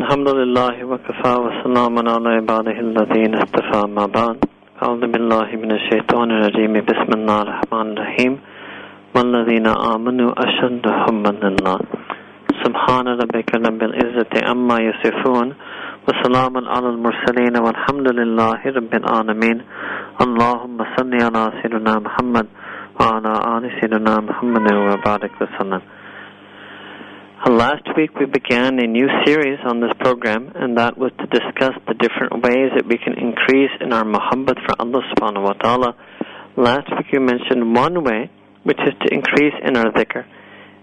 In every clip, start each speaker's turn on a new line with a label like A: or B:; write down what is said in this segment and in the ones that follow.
A: الحمد لله وكفى وسلام على عباده الذين اصطفى ما بعد. أعوذ بالله من الشيطان الرجيم. بسم الله الرحمن الرحيم. والذين آمنوا أشد حبا لله. سبحان ربك رب العزة عما يصفون. وسلام على المرسلين والحمد لله رب العالمين. اللهم صل على سيدنا محمد وعلى آل سيدنا محمد وبارك وسلم. Last week we began a new series on this program, and that was to discuss the different ways that we can increase in our muhabbat for Allah subhanahu wa ta'ala. Last week you mentioned one way, which is to increase in our dhikr.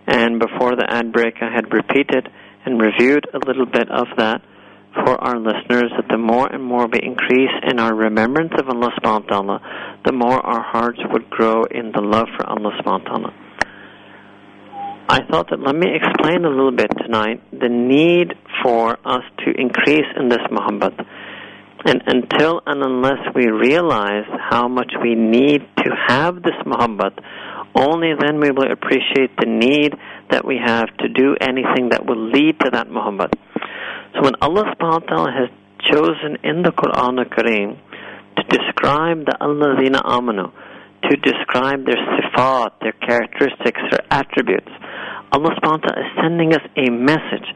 A: And before the ad break, I had repeated and reviewed a little bit of that for our listeners that the more and more we increase in our remembrance of Allah subhanahu wa ta'ala, the more our hearts would grow in the love for Allah subhanahu wa ta'ala. I thought that let me explain a little bit tonight the need for us to increase in this muhabbat. And until and unless we realize how much we need to have this muhabbat, only then we will appreciate the need that we have to do anything that will lead to that muhabbat. So when Allah subhanahu wa ta'ala has chosen in the Quran al-Kareem to describe the Allazina amanu, to describe their sifat, their characteristics, their attributes, Allah subhanahu wa ta'ala is sending us a message.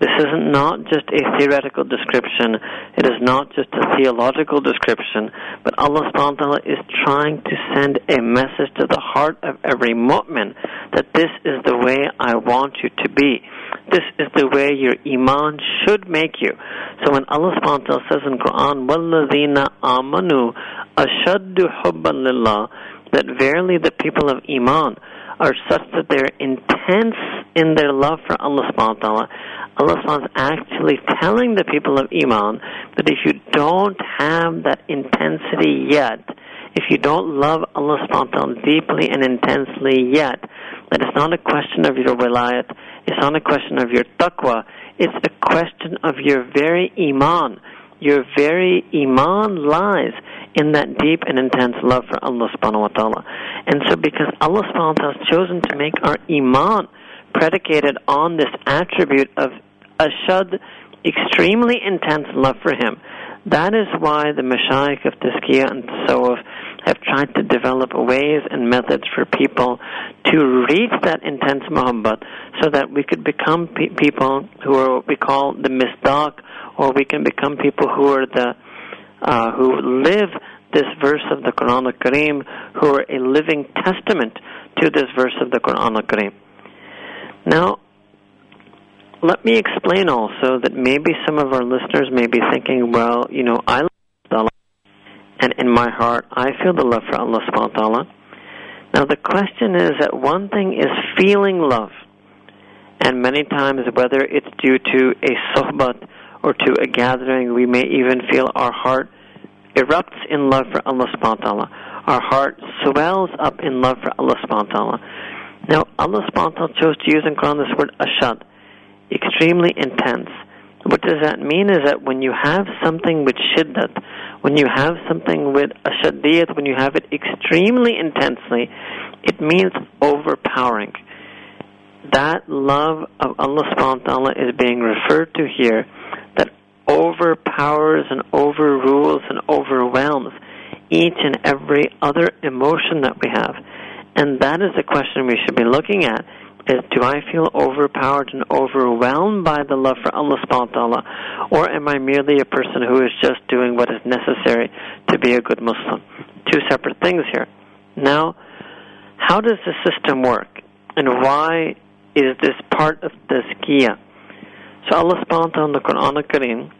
A: This is not just a theoretical description, it is not just a theological description, but Allah subhanahu wa ta'ala is trying to send a message to the heart of every mu'min that this is the way I want you to be. This is the way your iman should make you. So when Allah subhanahu wa ta'ala says in Quran, وَالَّذِينَ آمَنُوا أَشَدُّ حُبًّا لِلَّهِ that verily the people of iman are such that they're intense in their love for Allah subhanahu wa ta'ala. Allah subhanahu wa ta'ala is actually telling the people of Iman that if you don't have that intensity yet, if you don't love Allah subhanahu wa ta'ala deeply and intensely yet, that it's not a question of your wilayat, it's not a question of your taqwa, it's a question of your very Iman. Your very Iman lies in that deep and intense love for Allah subhanahu wa ta'ala. And so because Allah subhanahu wa ta'ala has chosen to make our iman predicated on this attribute of ashad, extremely intense love for Him, that is why the Mashayikh of Tazkiyah and Tasawwuf have tried to develop ways and methods for people to reach that intense muhabbat so that we could become pe- people who are what we call the misdaq or we can become people who are the uh, who live this verse of the Quran al-Kareem, who are a living testament to this verse of the Quran al-Kareem. Now, let me explain also that maybe some of our listeners may be thinking, well, you know, I love Allah, and in my heart, I feel the love for Allah subhanahu wa ta'ala. Now, the question is that one thing is feeling love, and many times, whether it's due to a sohbat or to a gathering, we may even feel our heart erupts in love for Allah subhanahu wa ta'ala. Our heart swells up in love for Allah subhanahu wa ta'ala. Now, Allah subhanahu wa ta'ala chose to use in Quran this word ashad, extremely intense. What does that mean is that when you have something with shiddat, when you have something with ashadiyat, when you have it extremely intensely, it means overpowering. That love of Allah subhanahu wa ta'ala is being referred to here overpowers and overrules and overwhelms each and every other emotion that we have. And that is the question we should be looking at is do I feel overpowered and overwhelmed by the love for Allah subhanahu wa ta'ala or am I merely a person who is just doing what is necessary to be a good Muslim? Two separate things here. Now, how does the system work? And why is this part of the skiya? So Allah subhanahu wa ta'ala in the Quran al-Kareem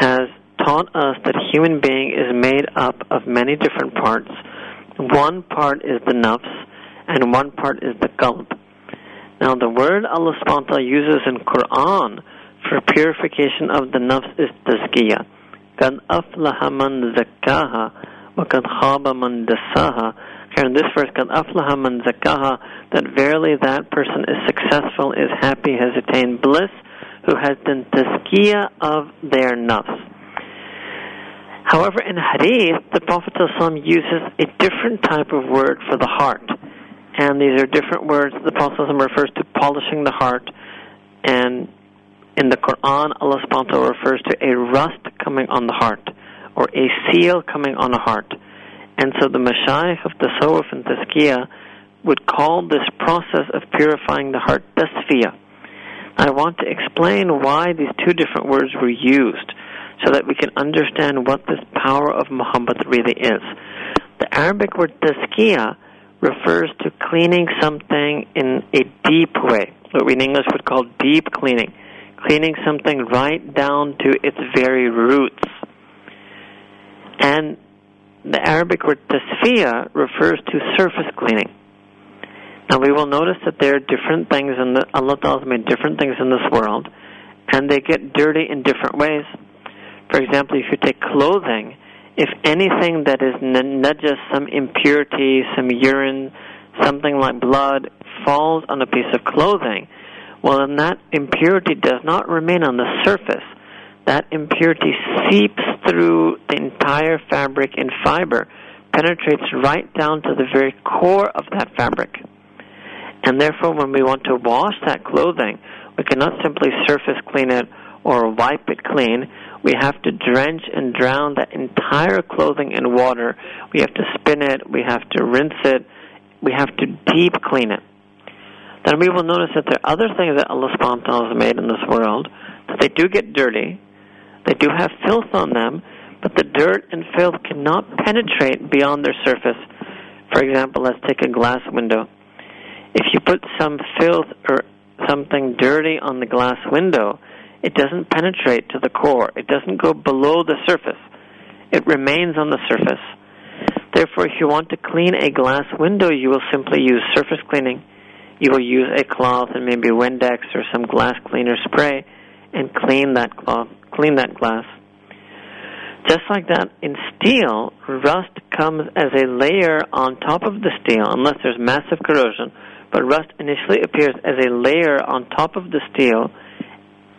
A: has taught us that human being is made up of many different parts. One part is the nafs, and one part is the qalb. Now, the word Allah subhanahu wa ta'ala uses in Quran for purification of the nafs is tazkiyah. قَدْ أَفْلَحَ مَنْ زَكَّاهَا وَقَدْ خَابَ مَنْ دَسَّاهَا Here in this verse, قَدْ أَفْلَحَ مَنْ زَكَّاهَا That verily that person is successful, is happy, has attained bliss, who has done tazkiyah of their nafs. However, in hadith, the Prophet ﷺ uses a different type of word for the heart. And these are different words. The Prophet ﷺ refers to polishing the heart and In the Quran, Allah subhanahu refers to a rust coming on the heart or a seal coming on a heart. And so the Mashayikh of the Tasawwuf and Tazkiyah would call this process of purifying the heart tasfiyah. I want to explain why these two different words were used so that we can understand what this power of muhabbat really is. The Arabic word tazkiyah refers to cleaning something in a deep way, what we in English would call deep cleaning, cleaning something right down to its very roots. And the Arabic word tasfiyah refers to surface cleaning. Now we will notice that there are different things in the Allah Ta'ala has made different things in this world and they get dirty in different ways. For example, if you take clothing, if anything that is just some impurity, some urine, something like blood falls on a piece of clothing, well then that impurity does not remain on the surface. That impurity seeps through the entire fabric and fiber, penetrates right down to the very core of that fabric. And therefore, when we want to wash that clothing, we cannot simply surface clean it or wipe it clean. We have to drench and drown that entire clothing in water. We have to spin it. We have to rinse it. We have to deep clean it. Then we will notice that there are other things that Allah subhanahu has made in this world that they do get dirty. They do have filth on them, but the dirt and filth cannot penetrate beyond their surface. For example, let's take a glass window if you put some filth or something dirty on the glass window, it doesn't penetrate to the core. It doesn't go below the surface. It remains on the surface. Therefore, if you want to clean a glass window, you will simply use surface cleaning. You will use a cloth and maybe Windex or some glass cleaner spray and clean that cloth, clean that glass. Just like that, in steel, rust comes as a layer on top of the steel, unless there's massive corrosion but rust initially appears as a layer on top of the steel,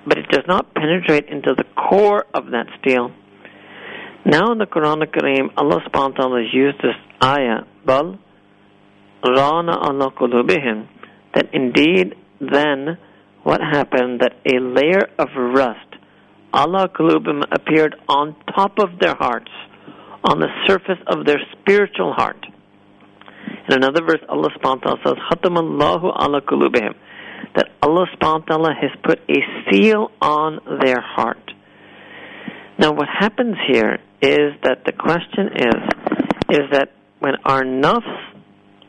A: but it does not penetrate into the core of that steel. Now in the Quran Kareem, Allah subhanahu wa ta'ala has used this ayah, Bal Rana ala qulubihim, that indeed then what happened that a layer of rust, Allah qulubim appeared on top of their hearts, on the surface of their spiritual heart. In another verse, Allah subhanahu wa ta'ala says, ala kulubihim. That Allah subhanahu wa ta'ala has put a seal on their heart. Now what happens here is that the question is, is that when our nafs,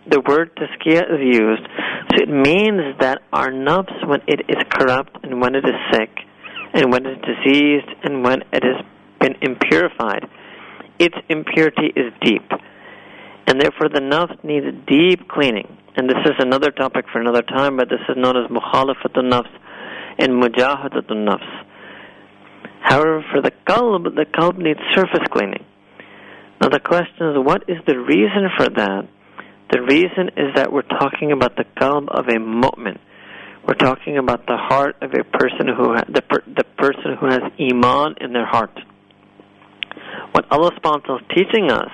A: the word tazkiyah is used, so it means that our nafs, when it is corrupt and when it is sick, and when it is diseased and when it has been impurified, its impurity is deep and therefore the nafs needs deep cleaning. And this is another topic for another time, but this is known as mukhalafatun nafs and mujahadatun nafs. However, for the qalb, the qalb needs surface cleaning. Now the question is, what is the reason for that? The reason is that we're talking about the qalb of a mu'min. We're talking about the heart of a person who ha- the per- the person who has iman in their heart. What Allah subhanahu is teaching us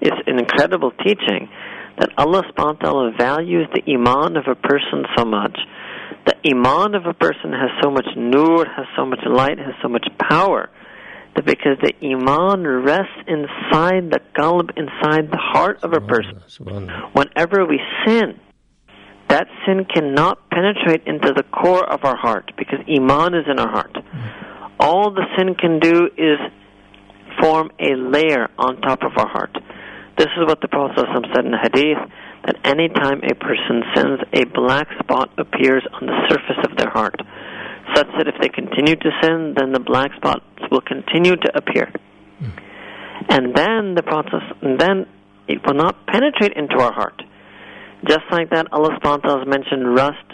A: is an incredible teaching that Allah subhanahu wa ta'ala values the iman of a person so much. The iman of a person has so much nur, has so much light, has so much power, that because the iman rests inside the qalb, inside the heart of a person, whenever we sin, that sin cannot penetrate into the core of our heart because iman is in our heart. Hmm. All the sin can do is form a layer on top of our heart. This is what the Prophet said in the Hadith that any time a person sins, a black spot appears on the surface of their heart, such that if they continue to sin, then the black spots will continue to appear. Mm. And then the process, and then it will not penetrate into our heart. Just like that, Allah subhanahu mentioned rust.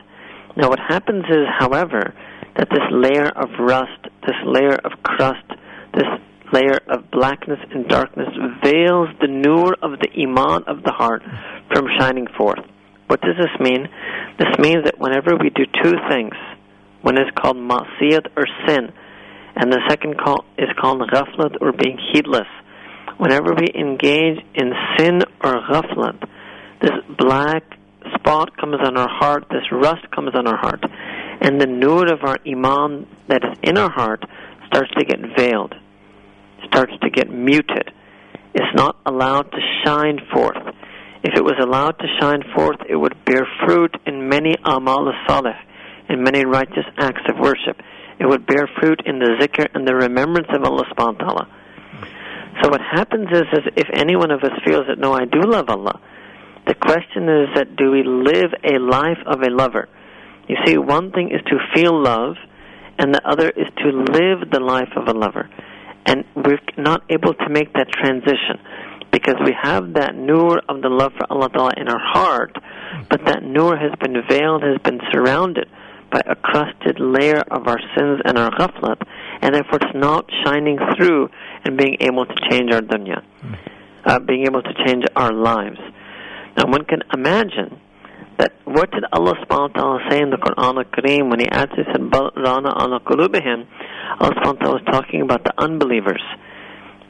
A: Now, what happens is, however, that this layer of rust, this layer of crust, this layer of blackness and darkness veils the nur of the iman of the heart from shining forth. What does this mean? This means that whenever we do two things, one is called ma'siyat or sin, and the second call is called ghaflat or being heedless. Whenever we engage in sin or ghaflat, this black spot comes on our heart, this rust comes on our heart. and the nur of our iman that is in our heart starts to get veiled, starts to get muted. It's not allowed to shine forth. If it was allowed to shine forth, it would bear fruit in many amal salih, in many righteous acts of worship. It would bear fruit in the zikr and the remembrance of Allah subhanahu wa ta'ala. So what happens is, is if any one of us feels that no, I do love Allah, the question is that do we live a life of a lover? You see, one thing is to feel love, and the other is to live the life of a lover. And we're not able to make that transition because we have that nur of the love for Allah Ta'ala in our heart, but that nur has been veiled, has been surrounded by a crusted layer of our sins and our ghaflat, and therefore it's not shining through and being able to change our dunya, uh, being able to change our lives. Now, one can imagine that what did Allah subhanahu wa ta'ala say in the Quran al-Kareem when he actually said, Rana ala qulubihim, Allah subhanahu was talking about the unbelievers.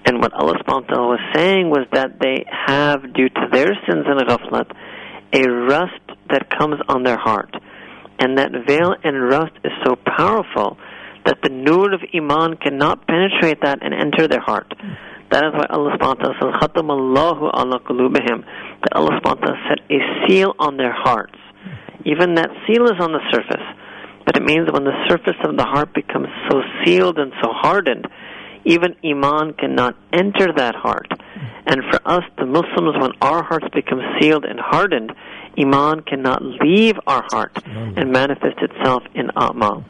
A: And what Allah subhanahu was saying was that they have, due to their sins and ghaflat, a rust that comes on their heart. And that veil and rust is so powerful that the nur of Iman cannot penetrate that and enter their heart. That is why Allah subhanahu says, Khatam Allahu ala that Allah subhanahu set a seal on their hearts. Even that seal is on the surface. But it means when the surface of the heart becomes so sealed and so hardened, even Iman cannot enter that heart. And for us, the Muslims, when our hearts become sealed and hardened, Iman cannot leave our heart mm. and manifest itself in Amal.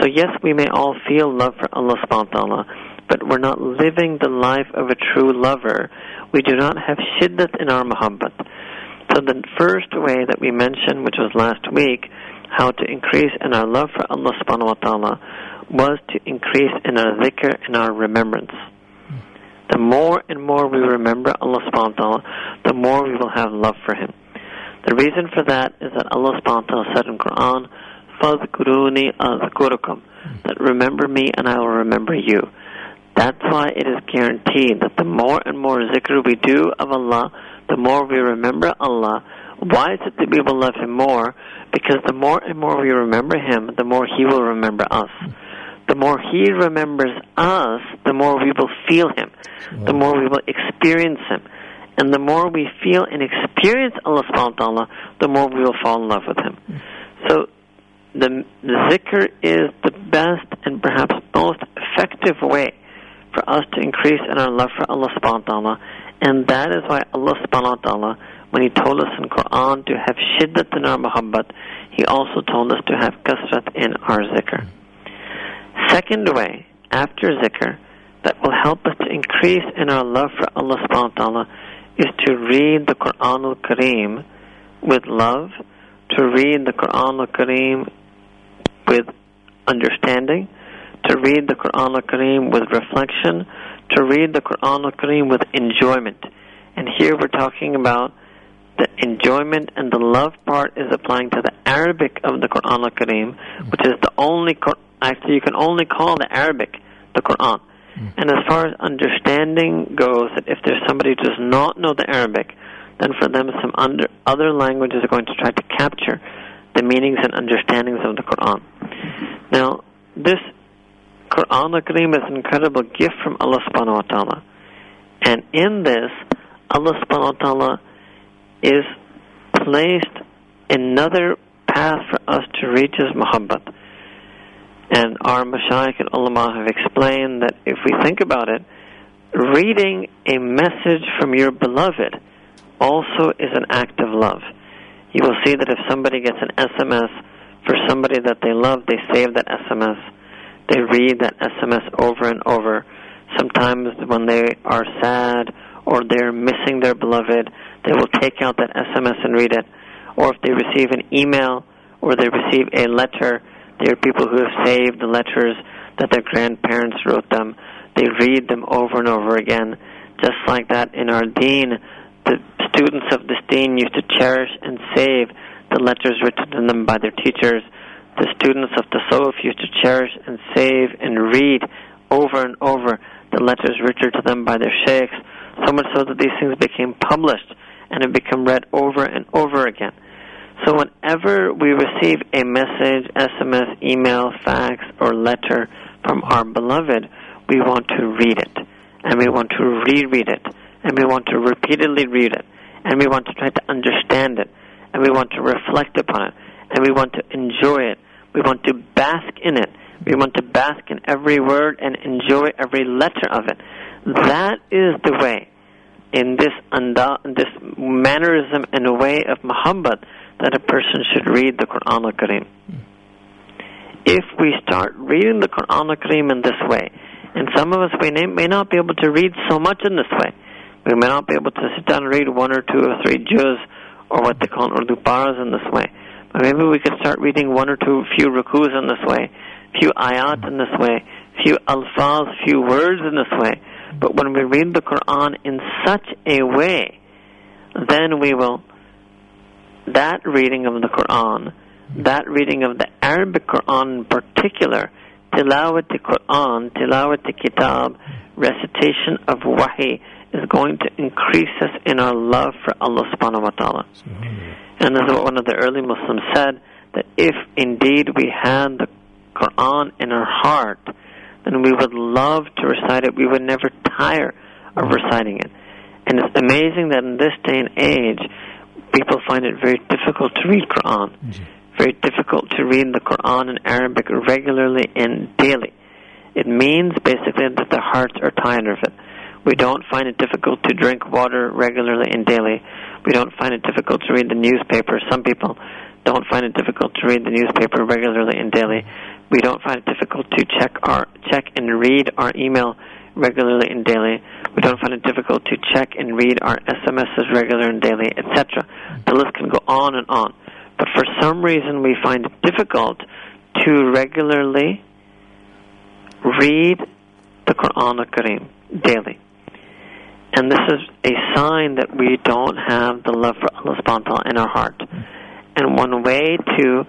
A: So yes, we may all feel love for Allah subhanahu wa ta'ala, but we're not living the life of a true lover. We do not have shiddat in our muhabbat. So the first way that we mentioned, which was last week, how to increase in our love for Allah subhanahu wa ta'ala was to increase in our dhikr and our remembrance. The more and more we remember Allah subhanahu wa ta'ala, the more we will have love for Him. The reason for that is that Allah subhanahu wa ta'ala said in Quran, فَذْكُرُونِي أَذْكُرُكُمْ That remember me and I will remember you. That's why it is guaranteed that the more and more zikr we do of Allah, the more we remember Allah. why is it that we will love Him more? Because the more and more we remember Him, the more He will remember us. The more He remembers us, the more we will feel Him, the more we will experience Him. And the more we feel and experience Allah subhanahu wa ta'ala, the more we will fall in love with Him. So the, the zikr is the best and perhaps most effective way for us to increase in our love for Allah subhanahu wa ta'ala. And that is why Allah subhanahu wa ta'ala, when He told us in Quran to have shiddat in our muhabbat, He also told us to have kasrat in our zikr. Second way, after zikr, that will help us to increase in our love for Allah subhanahu wa ta'ala is to read the Quran al-Kareem with love, to read the Quran al-Kareem with understanding, to read the Quran al-Kareem with reflection, to read the Quran al-Kareem with enjoyment. And here we're talking about the enjoyment and the love part is applying to the Arabic of the Quran al-Kareem, which is the only, actually you can only call the Arabic the Quran. Hmm. And as far as understanding goes, that if there's somebody who does not know the Arabic, then for them some under, other languages are going to try to capture the meanings and understandings of the Quran. Now, this Quran al-Kareem is an incredible gift from Allah subhanahu wa ta'ala. And in this, Allah subhanahu wa ta'ala is placed another path for us to reach His muhabbat. And our mashayikh and ulama have explained that if we think about it, reading a message from your beloved also is an act of love. You will see that if somebody gets an SMS for somebody that they love, they save that SMS. They read that SMS over and over. Sometimes when they are sad or they're missing their beloved, they will take out that SMS and read it. Or if they receive an email or they receive a letter, there are people who have saved the letters that their grandparents wrote them. They read them over and over again. Just like that in our deen, the students of this deen used to cherish and save the letters written to them by their teachers. The students of the Tasawwuf used to cherish and save and read over and over the letters written to them by their sheikhs, so much so that these things became published and it become read over and over again. So whenever we receive a message, SMS, email, fax, or letter from our beloved, we want to read it, and we want to reread it, and we want to repeatedly read it, and we want to try to understand it, and we want to reflect upon it, and we want to enjoy it. We want to bask in it. We want to bask in every word and enjoy every letter of it. That is the way, in this unda- this mannerism and a way of muhabbat, that a person should read the Quran al-Karim. If we start reading the Quran al-Karim in this way, and some of us we may not be able to read so much in this way. We may not be able to sit down and read one or two or three juz or what they call Urdu paras in this way. But maybe we could start reading one or two few rukus in this way, few ayat in this way, few alfaz, few words in this way. But when we read the Quran in such a way, then we will that reading of the Quran, that reading of the Arabic Quran in particular, tilawat Quran, tilawat kitab, recitation of wahi is going to increase us in our love for Allah subhanahu wa ta'ala. And this is what one of the early Muslims said, that if indeed we had the Quran in our heart, then we would love to recite it. We would never tire of mm-hmm. reciting it. And it's amazing that in this day and age, people find it very difficult to read Quran. Mm-hmm. Very difficult to read the Quran in Arabic regularly and daily. It means basically that the hearts are tired of it. We don't find it difficult to drink water regularly and daily. We don't find it difficult to read the newspaper. Some people don't find it difficult to read the newspaper regularly and daily. We don't find it difficult to check our check and read our email regularly and daily. We don't find it difficult to check and read our SMSs regularly and daily, etc. The list can go on and on. But for some reason, we find it difficult to regularly read the Quran al-Karim daily. And this is a sign that we don't have the love for Allah in our heart. And one way to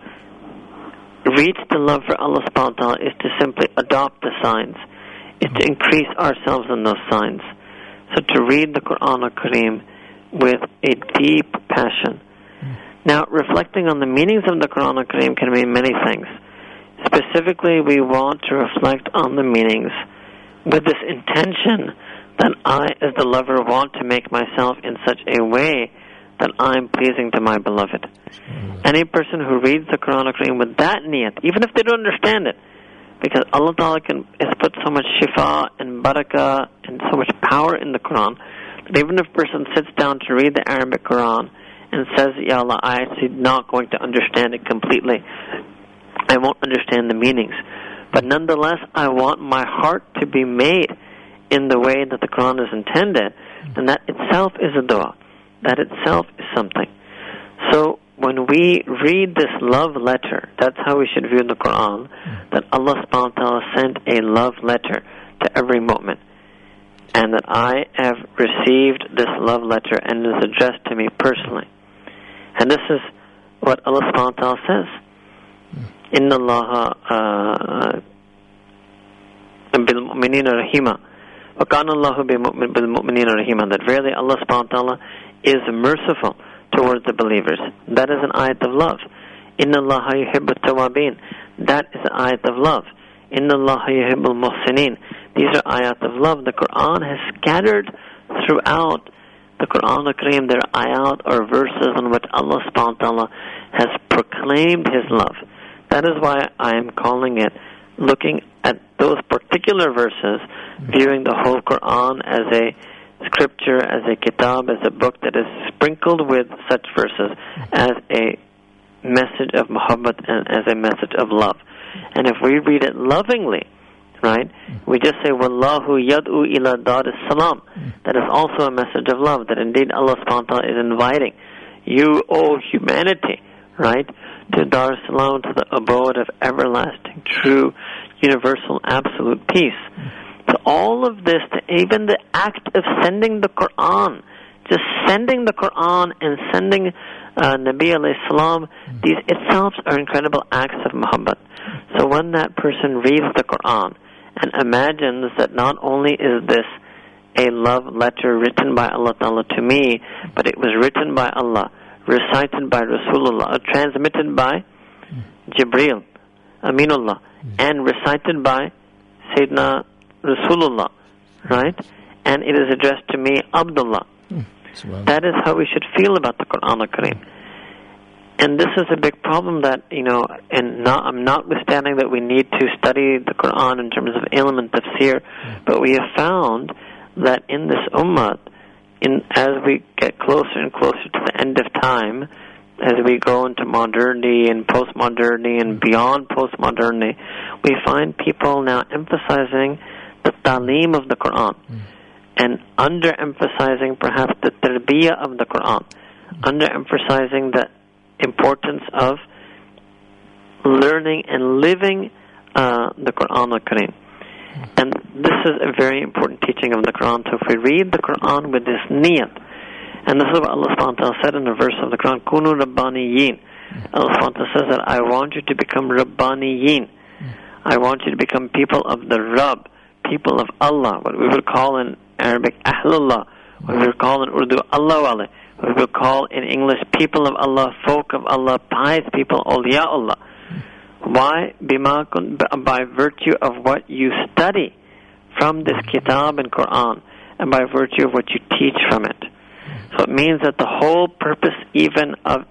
A: reach the love for Allah subhanahu wa ta'ala is to simply adopt the signs, is to increase ourselves in those signs. So to read the Quran al-Karim with a deep passion. Now, reflecting on the meanings of the Quran al-Karim can mean many things. Specifically, we want to reflect on the meanings with this intention that I, as the lover, want to make myself in such a way that I'm pleasing to my beloved. Hmm. Any person who reads the Quran al-Karim with that niyat, even if they don't understand it, because Allah Ta'ala can, has put so much shifa and barakah and so much power in the Quran, that even if a person sits down to read the Arabic Quran and says, Ya Allah, I actually not going to understand it completely. I won't understand the meanings. But nonetheless, I want my heart to be made in the way that the Quran is intended, and that itself is a dua. That itself is something. So when we read this love letter, that's how we should view the Quran, that Allah subhanahu wa ta'ala sent a love letter to every mu'min. And that I have received this love letter and it is addressed to me personally. And this is what Allah subhanahu wa ta'ala says. Inna Allah uh, bil mu'minina rahima. Wa kana Allah bil mu'minina rahima. That verily Allah subhanahu wa ta'ala is merciful towards the believers. That is an ayat of love. Inna Allah yuhibbu tawabin. That is an ayat of love. Inna Allah yuhibbu muhsinin. These are ayat of love. The Quran has scattered throughout the Quran Al-Kareem, there are ayat or verses in which Allah subhanahu wa ta'ala has proclaimed His love. That is why I am calling it looking at those particular verses, viewing the whole Quran as a scripture, as a kitab, as a book that is sprinkled with such verses as a message of muhabbat and as a message of love. And if we read it lovingly, right, we just say, Wallahu yad'u ila dar salam. That is also a message of love, that indeed Allah subhanahu is inviting you, O humanity, right, to Dar Salam, to the abode of everlasting, true, universal, absolute peace. All of this, even the act of sending the Quran, just sending the Quran and sending uh, Nabi alayhi salam, these itself are incredible acts of muhabbat. So when that person reads the Quran and imagines that not only is this a love letter written by Allah Ta'ala to me, but it was written by Allah recited by Rasulullah, transmitted by Jibril, Aminullah, and recited by Sayyidina Rasulullah, right? And it is addressed to me, Abdullah.
B: Hmm, subhanallah.
A: That is how we should feel about the Quran al-Kareem. And this is a big problem that, you know, and not, I'm notwithstanding that we need to study the Quran in terms of ilm and tafsir, hmm. but we have found that in this ummah, in, as we get closer and closer to the end of time, as we go into modernity and postmodernity and hmm. beyond postmodernity, we find people now emphasizing the talim of the Quran and underemphasizing perhaps the tarbiyah of the Quran, underemphasizing the importance of learning and living uh, the Quran al-Kareem. And this is a very important teaching of the Quran. So if we read the Quran with this niyat, and this is what Allah ta'ala said in a verse of the Quran, Kunu Rabbaniyin. Allah ta'ala says that I want you to become Rabbaniyin. I want you to become people of the Rabb, people of Allah, what we would call in Arabic Ahlullah, what we would call in Urdu Allah wale, what we would call in English people of Allah, folk of Allah, pious people, awliyaullah. Why? By virtue of what you study from this kitab and Quran, and by virtue of what you teach from it. So it means that the whole purpose, even of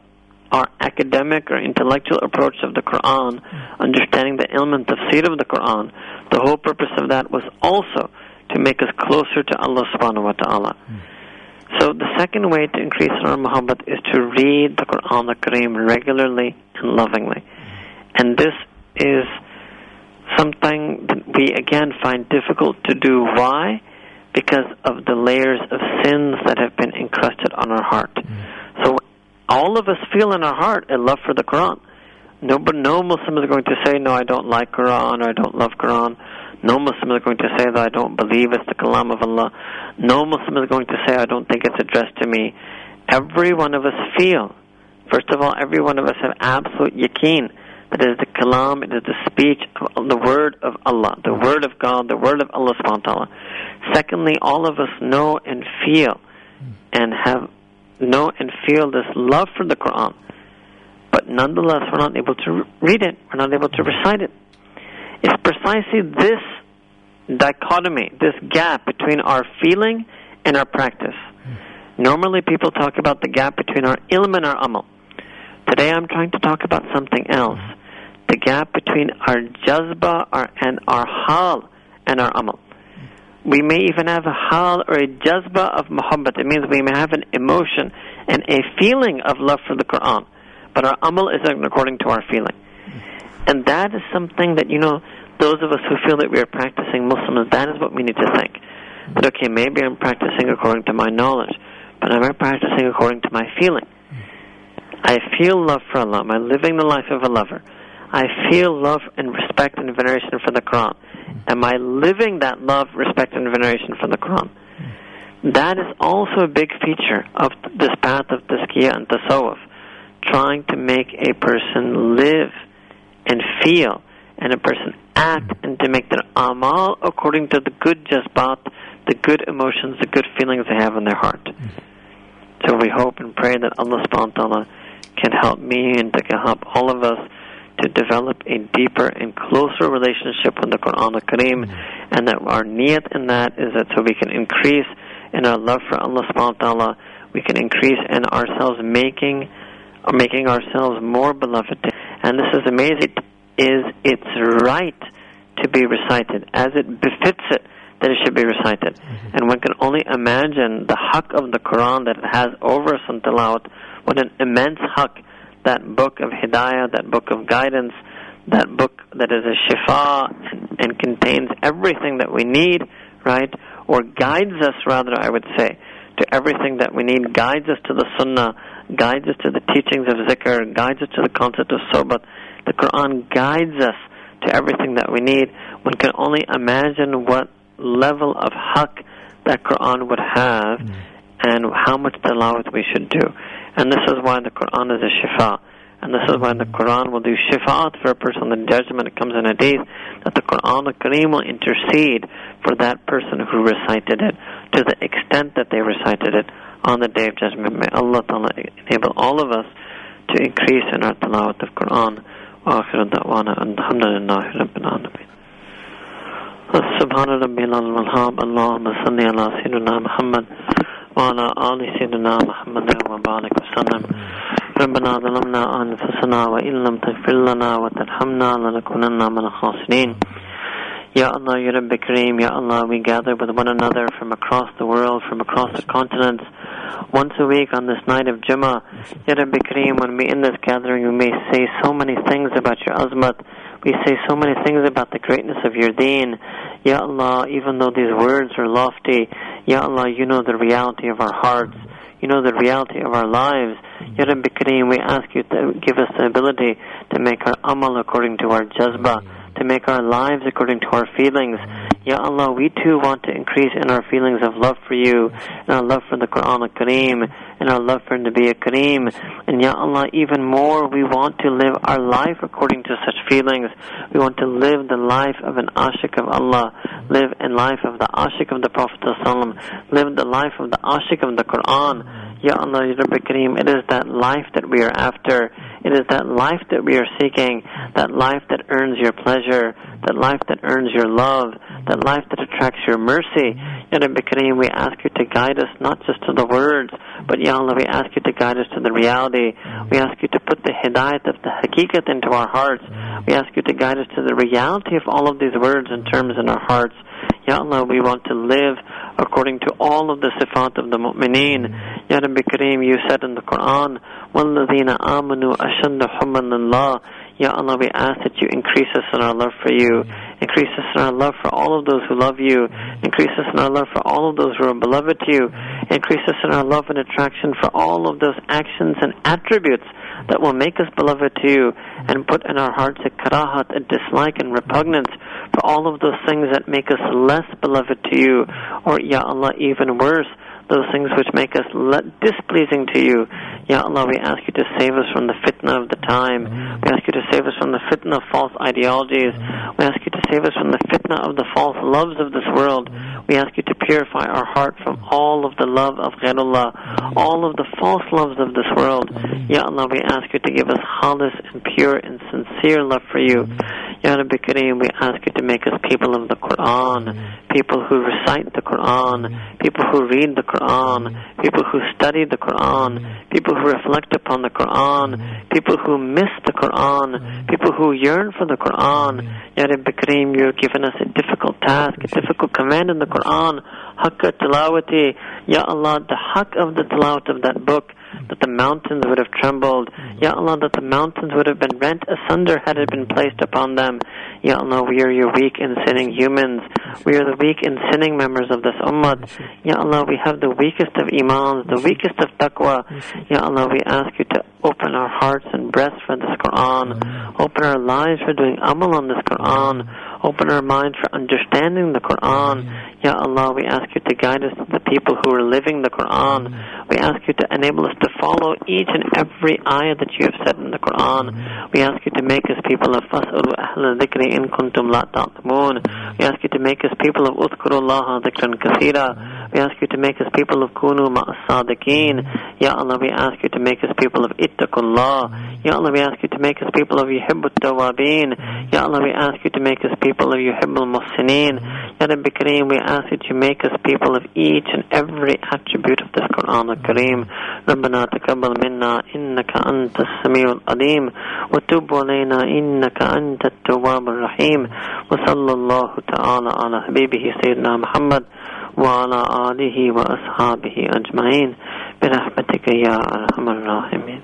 A: our academic or intellectual approach of the Quran, understanding the ilm and tafsir of the Quran, the whole purpose of that was also to make us closer to Allah subhanahu wa ta'ala. So the second way to increase our muhabbat is to read the Quran al-Kareem regularly and lovingly. And this is something that we again find difficult to do. Why? Because of the layers of sins that have been encrusted on our heart. So all of us feel in our heart a love for the Quran. No, but no Muslim is going to say, no, I don't like Quran or I don't love Quran. No Muslim is going to say that I don't believe it's the kalam of Allah. No Muslim is going to say I don't think it's addressed to me. Every one of us feel. First of all, every one of us have absolute yaqeen that it is the kalam, it is the speech of the word of Allah, the word of God, the word of Allah subhanahu wa ta'ala. Secondly, all of us know and feel and have know and feel this love for the Quran. But nonetheless, we're not able to read it. We're not able to recite it. It's precisely this dichotomy, this gap between our feeling and our practice. Normally, people talk about the gap between our ilm and our amal. Today, I'm trying to talk about something else the gap between our jazba and our hal and our amal. We may even have a hal or a jazba of muhabbat. It means we may have an emotion and a feeling of love for the Quran, but our amal isn't according to our feeling. And that is something that, you know, those of us who feel that we are practicing Muslims, that is what we need to think. That, okay, maybe I'm practicing according to my knowledge, but I'm I practicing according to my feeling? I feel love for Allah. I'm living the life of a lover? I feel love and respect and veneration for the Quran. Am I living that love, respect, and veneration for the Quran? That is also a big feature of this path of tazkiyah and tasawwuf, trying to make a person live and feel, and a person act, mm-hmm. and to make their amal according to the good jazbat, the good emotions, the good feelings they have in their heart. Mm-hmm. So we hope and pray that Allah subhanahu wa ta'ala can help me and to can help all of us to develop a deeper and closer relationship with the Quran al-Kareem mm-hmm. and that our niyat in that is that so we can increase in our love for Allah subhanahu wa ta'ala, we can increase in ourselves making making ourselves more beloved. And this is amazing. Is it's right to be recited as it befits it that it should be recited. Mm-hmm. And one can only imagine the haq of the Quran that it has over us in tilawat, what an immense haq that book of hidayah, that book of guidance, that book that is a shifa and, and contains everything that we need, right? Or guides us, rather, I would say, to everything that we need, guides us to the sunnah, guides us to the teachings of zikr, guides us to the concept of sobat. The Quran guides us to everything that we need. One can only imagine what level of haq that Quran would have mm. and how much tilawat we should do. And this is why the Quran is a shifa. And this is why the Quran will do shifa'at for a person on the judgment. It comes in a hadith that the Quran al-Kareem will intercede for that person who recited it to the extent that they recited it on the day of judgment. May Allah Ta'ala enable all of us to increase in our tilawat of Quran. وآخر دعوانا الحمد لله رب العالمين سبحان ربي العظيم اللهم صل على سيدنا محمد وعلى آل سيدنا محمد وبارك وسلم ربنا ظلمنا أنفسنا وإن لم تغفر لنا وترحمنا لنكونن من الخاسرين Ya Allah, Ya Rabbi Kareem, Ya Allah, we gather with one another from across the world, from across the continents, once a week on this night of Jummah. Ya Rabbi Kareem, when we in this gathering, we may say so many things about your azmat. We say so many things about the greatness of your deen. Ya Allah, even though these words are lofty, Ya Allah, you know the reality of our hearts. You know the reality of our lives. Ya Rabbi Kareem, we ask you to give us the ability to make our amal according to our jazba to make our lives according to our feelings. Ya Allah, we too want to increase in our feelings of love for you, and our love for the Quran al-Kareem, and our love for Nabi Kareem. And Ya Allah, even more, we want to live our life according to such feelings. We want to live the life of an ashik of Allah, live in life of the ashik of the Prophet live the life of the ashik of the Quran. Ya Allah, Ya Rabbi Kareem, it is that life that we are after. It is that life that we are seeking, that life that earns your pleasure, that life that earns your love, that life that attracts your mercy. Ya Rabbi Kareem, we ask you to guide us not just to the words, but Ya Allah, we ask you to guide us to the reality. We ask you to put the hidayat of the hakikat into our hearts. We ask you to guide us to the reality of all of these words and terms in our hearts. Ya Allah, we want to live according to all of the sifat of the mu'mineen. Ya Rabbi Kareem, you said in the Quran, وَالَّذِينَ آمَنُوا أَشَدُّ حُبًّا لِلَّهِ Ya Allah, we ask that you increase us in our love for you, increase us in our love for all of those who love you, increase us in our love for all of those who are beloved to you, increase us in our love and attraction for all of those actions and attributes that will make us beloved to you, and put in our hearts a karahat, a dislike and repugnance for all of those things that make us less beloved to you, or Ya Allah, even worse, those things which make us le- displeasing to you. Ya Allah, we ask you to save us from the fitna of the time. We ask you to save us from the fitna of false ideologies. We ask you to save us from the fitna of the false loves of this world. We ask you to purify our heart from all of the love of ghairullah, all of the false loves of this world. Ya Allah, we ask you to give us khalis and pure and sincere love for you. Ya Rabbi Kareem, we ask you to make us people of the Quran, mm. people who recite the Quran, mm. people who read the Quran, mm. people who study the Quran, people who reflect upon the Quran, people who miss the Quran, people who yearn for the Quran. Ya Rabbi Kareem, you have given us a difficult task, a difficult command in the Quran. Haqqa tilawati. Ya Allah, the haqq of the tilawat of that book that the mountains would have trembled. Ya Allah, that the mountains would have been rent asunder had it been placed upon them. Ya Allah, we are your weak and sinning humans. We are the weak and sinning members of this ummah. Ya Allah, we have the weakest of imans, the weakest of taqwa. Ya Allah, we ask you to open our hearts and breasts for this Quran, mm. open our lives for doing amal on this Quran, open our mind for understanding the Quran. Mm. Ya Allah, we ask you to guide us to the people who are living the Quran. Mm. We ask you to enable us to follow each and every ayah that you have said in the Quran. We ask you to make us people of Fas'ulu al-Dikri in Kuntum latat moon. We ask you to make us people of Uthkurullah in kasira. We ask you to make us people of Kunu Ma'as Sadiqeen. Ya Allah, we ask you to make us people of ittaqullah. Ya Allah, we ask you to make us people of يحب التوابين. Ya Allah, we ask you to make us people of يحب المحسنين. Ya Rabbi Kareem, we ask that you make us people of each and every attribute of this Quran al-Kareem. ربنا تقبل منا إنك أنت السميع العليم وتب علينا إنك أنت التواب الرحيم وصلى الله تعالى على حبيبه سيدنا محمد وعلى آله وأصحابه أجمعين برحمتك يا أرحم الراحمين